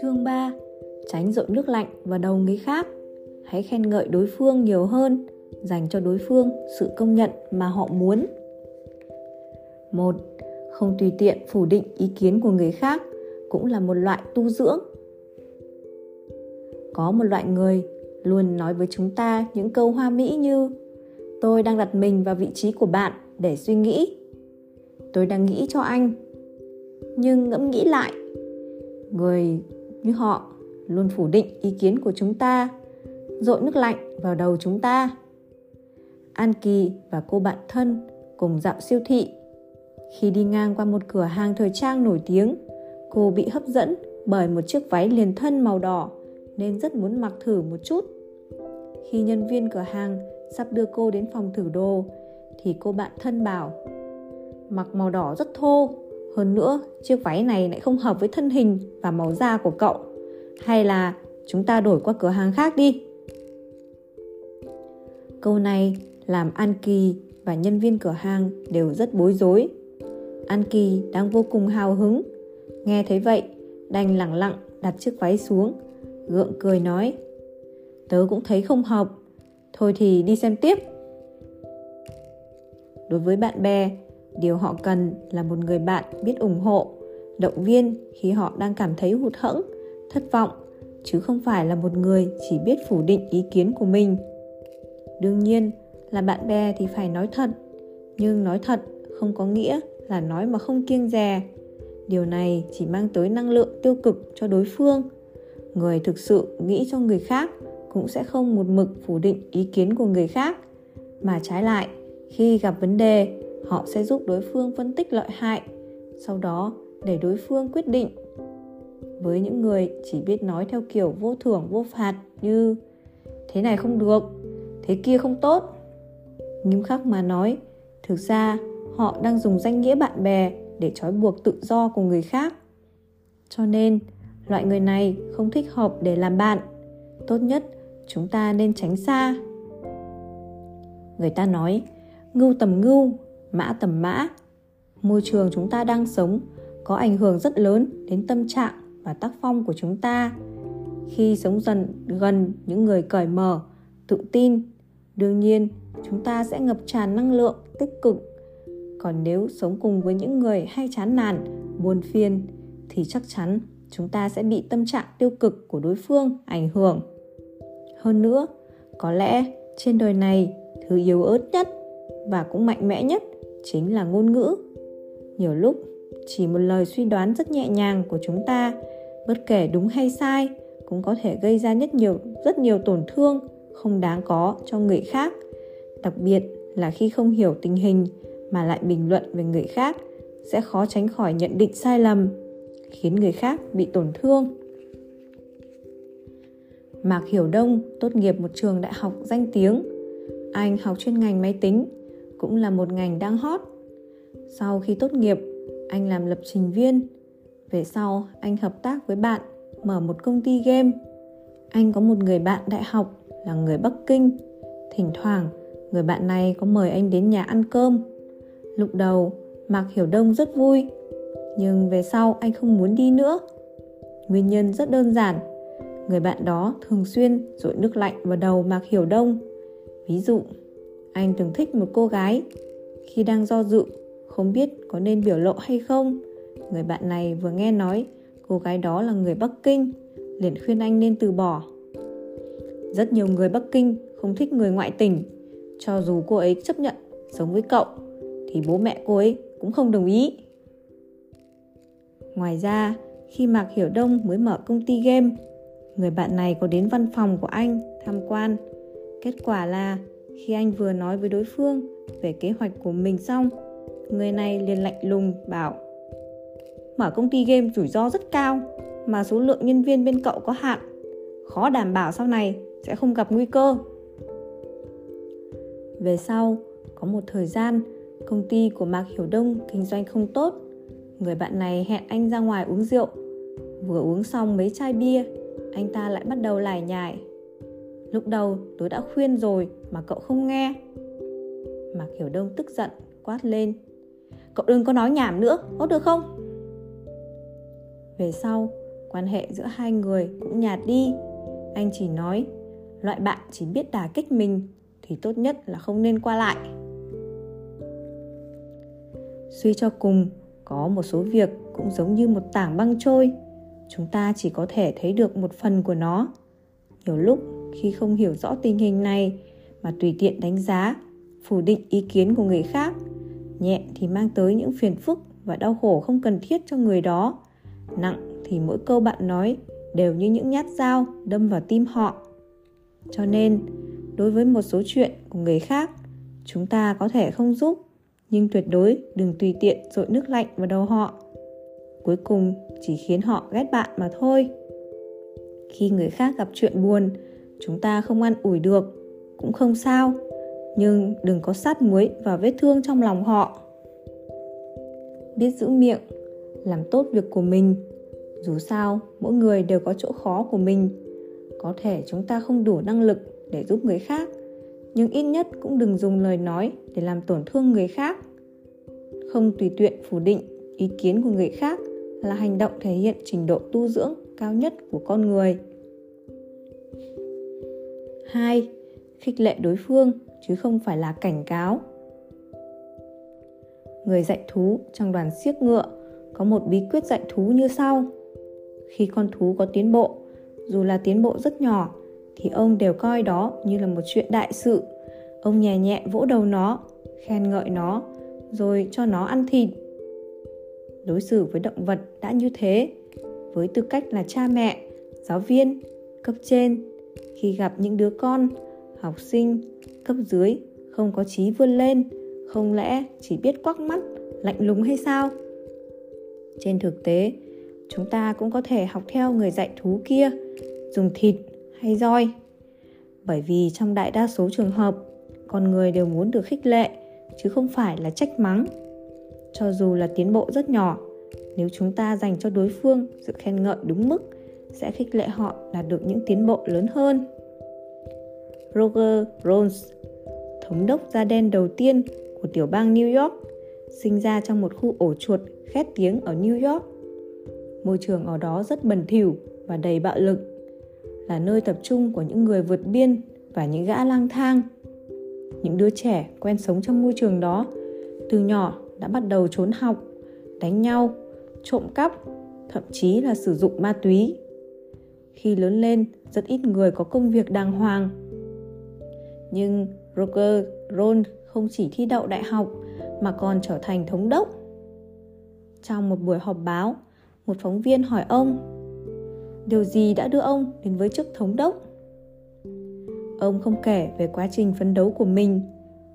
Chương 3 Tránh dội nước lạnh vào đầu người khác. Hãy khen ngợi đối phương nhiều hơn, Dành cho đối phương sự công nhận mà họ muốn. Một, Không tùy tiện phủ định ý kiến của người khác Cũng là một loại tu dưỡng. Có một loại người luôn nói với chúng ta những câu hoa mỹ như, Tôi đang đặt mình vào vị trí của bạn để suy nghĩ. Tôi đang nghĩ cho anh. Nhưng ngẫm nghĩ lại, Người như họ luôn phủ định ý kiến của chúng ta dội nước lạnh vào đầu chúng ta. An kỳ và cô bạn thân cùng dạo siêu thị. Khi đi ngang qua một cửa hàng thời trang nổi tiếng, cô bị hấp dẫn bởi một chiếc váy liền thân màu đỏ nên rất muốn mặc thử một chút. Khi nhân viên cửa hàng sắp đưa cô đến phòng thử đồ, thì cô bạn thân bảo mặc màu đỏ rất thô. Hơn nữa, chiếc váy này lại không hợp với thân hình và màu da của cậu. Hay là chúng ta đổi qua cửa hàng khác đi. Câu này làm an kỳ và nhân viên cửa hàng đều rất bối rối. An kỳ đang vô cùng hào hứng. Nghe thấy vậy, đành lẳng lặng đặt chiếc váy xuống, gượng cười nói, tớ cũng thấy không hợp. Thôi thì đi xem tiếp. Đối với bạn bè điều họ cần là một người bạn biết ủng hộ, động viên khi họ đang cảm thấy hụt hẫng, thất vọng, chứ không phải là một người chỉ biết phủ định ý kiến của mình. Đương nhiên, là bạn bè thì phải nói thật, nhưng nói thật không có nghĩa là nói mà không kiêng dè. Điều này chỉ mang tới năng lượng tiêu cực cho đối phương. Người thực sự nghĩ cho người khác cũng sẽ không một mực phủ định ý kiến của người khác. Mà trái lại, khi gặp vấn đề họ sẽ giúp đối phương phân tích lợi hại. Sau đó, để đối phương quyết định. Với những người chỉ biết nói theo kiểu vô thưởng, vô phạt như, thế này không được, thế kia không tốt. Nghiêm khắc mà nói, thực ra họ đang dùng danh nghĩa bạn bè để trói buộc tự do của người khác. Cho nên, loại người này không thích hợp để làm bạn. Tốt nhất, chúng ta nên tránh xa. Người ta nói, ngưu tầm ngưu mã tầm mã. Môi trường chúng ta đang sống có ảnh hưởng rất lớn đến tâm trạng và tác phong của chúng ta. Khi sống dần gần những người cởi mở, tự tin, đương nhiên chúng ta sẽ ngập tràn năng lượng tích cực. Còn nếu sống cùng với những người hay chán nản, buồn phiền thì chắc chắn chúng ta sẽ bị tâm trạng tiêu cực của đối phương ảnh hưởng. Hơn nữa, có lẽ trên đời này thứ yếu ớt nhất và cũng mạnh mẽ nhất chính là ngôn ngữ. Nhiều lúc chỉ một lời suy đoán rất nhẹ nhàng của chúng ta bất kể đúng hay sai cũng có thể gây ra rất nhiều rất nhiều tổn thương không đáng có cho người khác. Đặc biệt là khi không hiểu tình hình mà lại bình luận về người khác sẽ khó tránh khỏi nhận định sai lầm khiến người khác bị tổn thương. Mạc Hiểu Đông tốt nghiệp một trường đại học danh tiếng. Anh học chuyên ngành máy tính, cũng là một ngành đang hot. Sau khi tốt nghiệp, anh làm lập trình viên. Về sau, anh hợp tác với bạn mở một công ty game. Anh có một người bạn đại học là người Bắc Kinh. Thỉnh thoảng, người bạn này có mời anh đến nhà ăn cơm. Lúc đầu, Mạc Hiểu Đông rất vui, nhưng về sau anh không muốn đi nữa. Nguyên nhân rất đơn giản, người bạn đó thường xuyên dội nước lạnh vào đầu Mạc Hiểu Đông. Ví dụ, anh từng thích một cô gái, khi đang do dự, không biết có nên biểu lộ hay không. Người bạn này vừa nghe nói cô gái đó là người Bắc Kinh, liền khuyên anh nên từ bỏ. Rất nhiều người Bắc Kinh không thích người ngoại tình cho dù cô ấy chấp nhận sống với cậu thì bố mẹ cô ấy cũng không đồng ý. Ngoài ra, khi Mạc Hiểu Đông mới mở công ty game, người bạn này có đến văn phòng của anh tham quan. Kết quả là khi anh vừa nói với đối phương về kế hoạch của mình xong, người này liền lạnh lùng bảo Mở công ty game rủi ro rất cao mà số lượng nhân viên bên cậu có hạn. Khó đảm bảo sau này sẽ không gặp nguy cơ. Về sau, có một thời gian, công ty của Mạc Hiểu Đông kinh doanh không tốt. Người bạn này hẹn anh ra ngoài uống rượu. Vừa uống xong mấy chai bia, anh ta lại bắt đầu lải nhải. Lúc đầu tôi đã khuyên rồi mà cậu không nghe. Mạc Hiểu Đông tức giận, quát lên. cậu đừng có nói nhảm nữa có được không? Về sau quan hệ giữa hai người cũng nhạt đi. Anh chỉ nói loại bạn chỉ biết đả kích mình thì tốt nhất là không nên qua lại. Suy cho cùng có một số việc cũng giống như một tảng băng trôi. Chúng ta chỉ có thể thấy được một phần của nó. Nhiều lúc khi không hiểu rõ tình hình này, mà tùy tiện đánh giá, phủ định ý kiến của người khác. Nhẹ thì mang tới những phiền phức và đau khổ không cần thiết cho người đó. Nặng thì mỗi câu bạn nói đều như những nhát dao đâm vào tim họ. Cho nên, đối với một số chuyện của người khác, chúng ta có thể không giúp, nhưng tuyệt đối đừng tùy tiện dội nước lạnh vào đầu họ. Cuối cùng chỉ khiến họ ghét bạn mà thôi. Khi người khác gặp chuyện buồn chúng ta không ăn ủi được, cũng không sao. Nhưng đừng có sát muối vào vết thương trong lòng họ. Biết giữ miệng, làm tốt việc của mình. Dù sao, mỗi người đều có chỗ khó của mình. Có thể chúng ta không đủ năng lực để giúp người khác, nhưng ít nhất cũng đừng dùng lời nói để làm tổn thương người khác. Không tùy tiện phủ định ý kiến của người khác là hành động thể hiện trình độ tu dưỡng cao nhất của con người. 2. Khích lệ đối phương chứ không phải là cảnh cáo. Người dạy thú trong đoàn siếc ngựa có một bí quyết dạy thú như sau. Khi con thú có tiến bộ, dù là tiến bộ rất nhỏ, thì ông đều coi đó như là một chuyện đại sự. Ông nhẹ nhẹ vỗ đầu nó, khen ngợi nó, rồi cho nó ăn thịt. Đối xử với động vật đã như thế, với tư cách là cha mẹ, giáo viên, cấp trên, khi gặp những đứa con, học sinh, cấp dưới không có trí vươn lên, không lẽ chỉ biết quắc mắt, lạnh lùng hay sao? Trên thực tế, chúng ta cũng có thể học theo người dạy thú kia, dùng thịt hay roi. Bởi vì trong đại đa số trường hợp, con người đều muốn được khích lệ, chứ không phải là trách mắng. Cho dù là tiến bộ rất nhỏ, nếu chúng ta dành cho đối phương sự khen ngợi đúng mức, sẽ khích lệ họ đạt được những tiến bộ lớn hơn. Roger Rose, thống đốc da đen đầu tiên của tiểu bang New York, sinh ra trong một khu ổ chuột khét tiếng ở New York. Môi trường ở đó rất bẩn thỉu và đầy bạo lực, là nơi tập trung của những người vượt biên và những gã lang thang. Những đứa trẻ quen sống trong môi trường đó từ nhỏ đã bắt đầu trốn học, đánh nhau, trộm cắp, thậm chí là sử dụng ma túy. Khi lớn lên, rất ít người có công việc đàng hoàng nhưng Roger Ron không chỉ thi đậu đại học mà còn trở thành thống đốc. Trong một buổi họp báo, một phóng viên hỏi ông Điều gì đã đưa ông đến với chức thống đốc? Ông không kể về quá trình phấn đấu của mình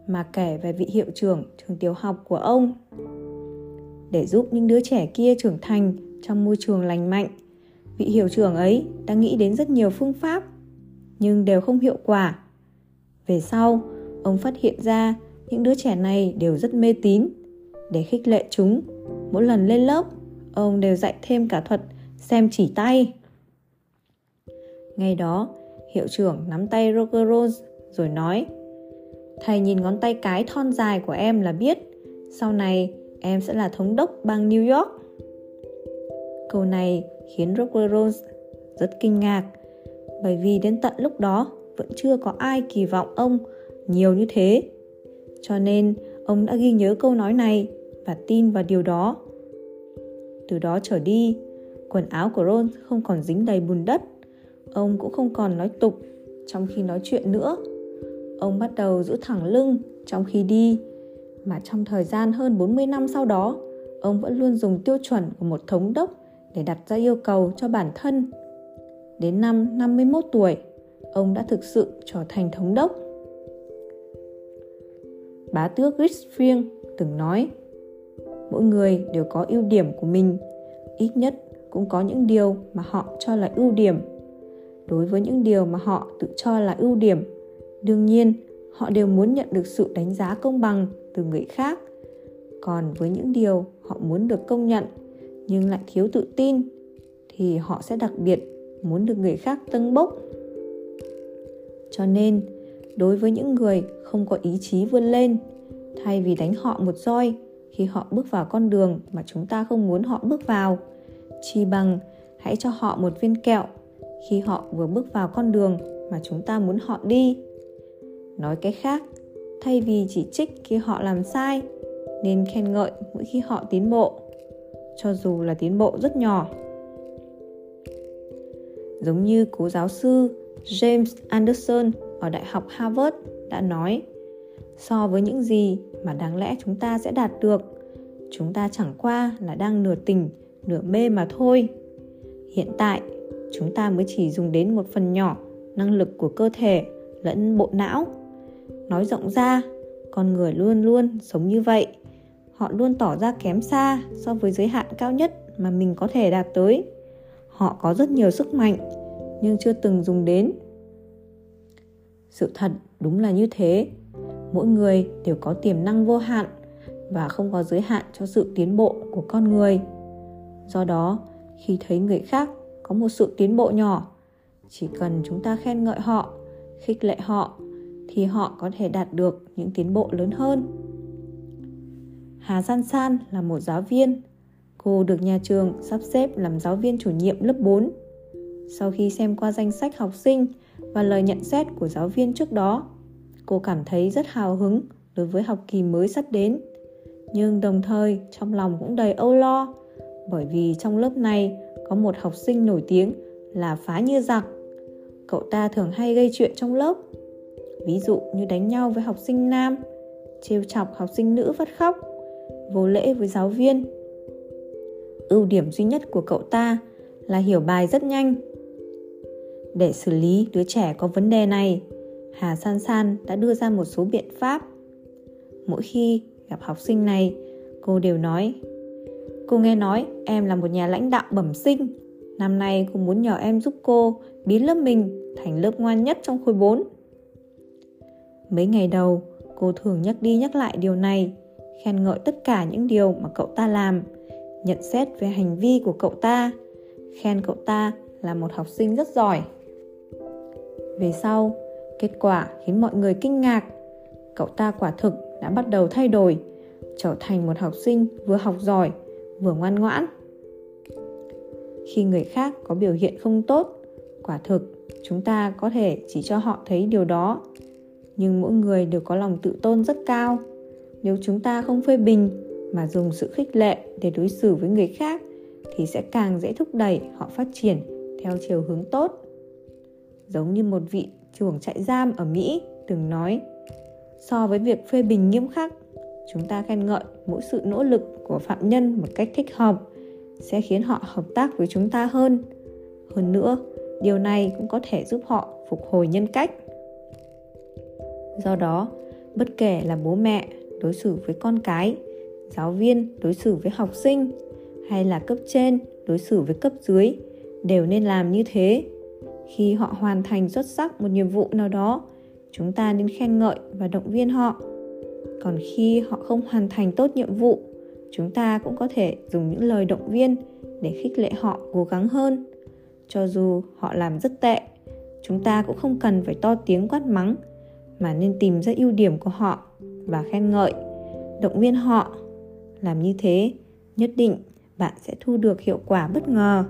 mà kể về vị hiệu trưởng trường tiểu học của ông. Để giúp những đứa trẻ kia trưởng thành trong môi trường lành mạnh, vị hiệu trưởng ấy đã nghĩ đến rất nhiều phương pháp nhưng đều không hiệu quả về sau, ông phát hiện ra những đứa trẻ này đều rất mê tín. Để khích lệ chúng, mỗi lần lên lớp, ông đều dạy thêm cả thuật xem chỉ tay. Ngày đó, hiệu trưởng nắm tay Roger Rose rồi nói Thầy nhìn ngón tay cái thon dài của em là biết Sau này em sẽ là thống đốc bang New York Câu này khiến Roger Rose rất kinh ngạc. Bởi vì đến tận lúc đó, vẫn chưa có ai kỳ vọng ông nhiều như thế. Cho nên, ông đã ghi nhớ câu nói này và tin vào điều đó. Từ đó trở đi, quần áo của ron không còn dính đầy bùn đất. Ông cũng không còn nói tục trong khi nói chuyện nữa. Ông bắt đầu giữ thẳng lưng trong khi đi. Mà trong thời gian hơn 40 năm sau đó, ông vẫn luôn dùng tiêu chuẩn của một thống đốc để đặt ra yêu cầu cho bản thân. Đến năm 51 tuổi, ông đã thực sự trở thành thống đốc. Bá tước Richfield từng nói, mỗi người đều có ưu điểm của mình, ít nhất cũng có những điều mà họ cho là ưu điểm. Đối với những điều mà họ tự cho là ưu điểm, đương nhiên họ đều muốn nhận được sự đánh giá công bằng từ người khác. Còn với những điều họ muốn được công nhận nhưng lại thiếu tự tin, thì họ sẽ đặc biệt muốn được người khác tâng bốc. Cho nên, đối với những người không có ý chí vươn lên, thay vì đánh họ một roi khi họ bước vào con đường mà chúng ta không muốn họ bước vào, chi bằng hãy cho họ một viên kẹo khi họ vừa bước vào con đường mà chúng ta muốn họ đi. Nói cái khác, thay vì chỉ trích khi họ làm sai, nên khen ngợi mỗi khi họ tiến bộ cho dù là tiến bộ rất nhỏ. Giống như cố giáo sư James Anderson ở Đại học Harvard đã nói, so với những gì mà đáng lẽ chúng ta sẽ đạt được, chúng ta chẳng qua là đang nửa tỉnh, nửa mê mà thôi. Hiện tại, chúng ta mới chỉ dùng đến một phần nhỏ năng lực của cơ thể lẫn bộ não. Nói rộng ra, con người luôn luôn sống như vậy họ luôn tỏ ra kém xa so với giới hạn cao nhất mà mình có thể đạt tới. Họ có rất nhiều sức mạnh, nhưng chưa từng dùng đến. Sự thật đúng là như thế. Mỗi người đều có tiềm năng vô hạn và không có giới hạn cho sự tiến bộ của con người. Do đó, khi thấy người khác có một sự tiến bộ nhỏ, chỉ cần chúng ta khen ngợi họ, khích lệ họ, thì họ có thể đạt được những tiến bộ lớn hơn hà san san là một giáo viên. Cô được nhà trường sắp xếp làm giáo viên chủ nhiệm lớp 4 sau khi xem qua danh sách học sinh và lời nhận xét của giáo viên trước đó, cô cảm thấy rất hào hứng đối với học kỳ mới sắp đến. Nhưng đồng thời, trong lòng cũng đầy âu lo, bởi vì trong lớp này có một học sinh nổi tiếng là phá như giặc. Cậu ta thường hay gây chuyện trong lớp, ví dụ như đánh nhau với học sinh nam, trêu chọc học sinh nữ phát khóc vô lễ với giáo viên. Ưu điểm duy nhất của cậu ta là hiểu bài rất nhanh. Để xử lý đứa trẻ có vấn đề này, hà san san đã đưa ra một số biện pháp. Mỗi khi gặp học sinh này, cô đều nói, cô nghe nói em là một nhà lãnh đạo bẩm sinh. Năm nay cô muốn nhờ em giúp cô biến lớp mình thành lớp ngoan nhất trong khối 4 mấy ngày đầu, cô thường nhắc đi nhắc lại điều này khen ngợi tất cả những điều mà cậu ta làm, nhận xét về hành vi của cậu ta, khen cậu ta là một học sinh rất giỏi. Về sau, kết quả khiến mọi người kinh ngạc. Cậu ta quả thực đã bắt đầu thay đổi, trở thành một học sinh vừa học giỏi, vừa ngoan ngoãn. Khi người khác có biểu hiện không tốt, quả thực chúng ta có thể chỉ cho họ thấy điều đó. Nhưng mỗi người đều có lòng tự tôn rất cao nếu chúng ta không phê bình mà dùng sự khích lệ để đối xử với người khác thì sẽ càng dễ thúc đẩy họ phát triển theo chiều hướng tốt. Giống như một vị trưởng trại giam ở mỹ từng nói, so với việc phê bình nghiêm khắc, chúng ta khen ngợi mỗi sự nỗ lực của phạm nhân một cách thích hợp sẽ khiến họ hợp tác với chúng ta hơn. Hơn nữa, điều này cũng có thể giúp họ phục hồi nhân cách. Do đó, bất kể là bố mẹ đối xử với con cái, giáo viên đối xử với học sinh, hay là cấp trên đối xử với cấp dưới, đều nên làm như thế. Khi họ hoàn thành xuất sắc một nhiệm vụ nào đó, chúng ta nên khen ngợi và động viên họ. Còn khi họ không hoàn thành tốt nhiệm vụ, chúng ta cũng có thể dùng những lời động viên để khích lệ họ cố gắng hơn. Cho dù họ làm rất tệ, chúng ta cũng không cần phải to tiếng quát mắng, mà nên tìm ra ưu điểm của họ và khen ngợi. Động viên họ. Làm như thế, nhất định bạn sẽ thu được hiệu quả bất ngờ.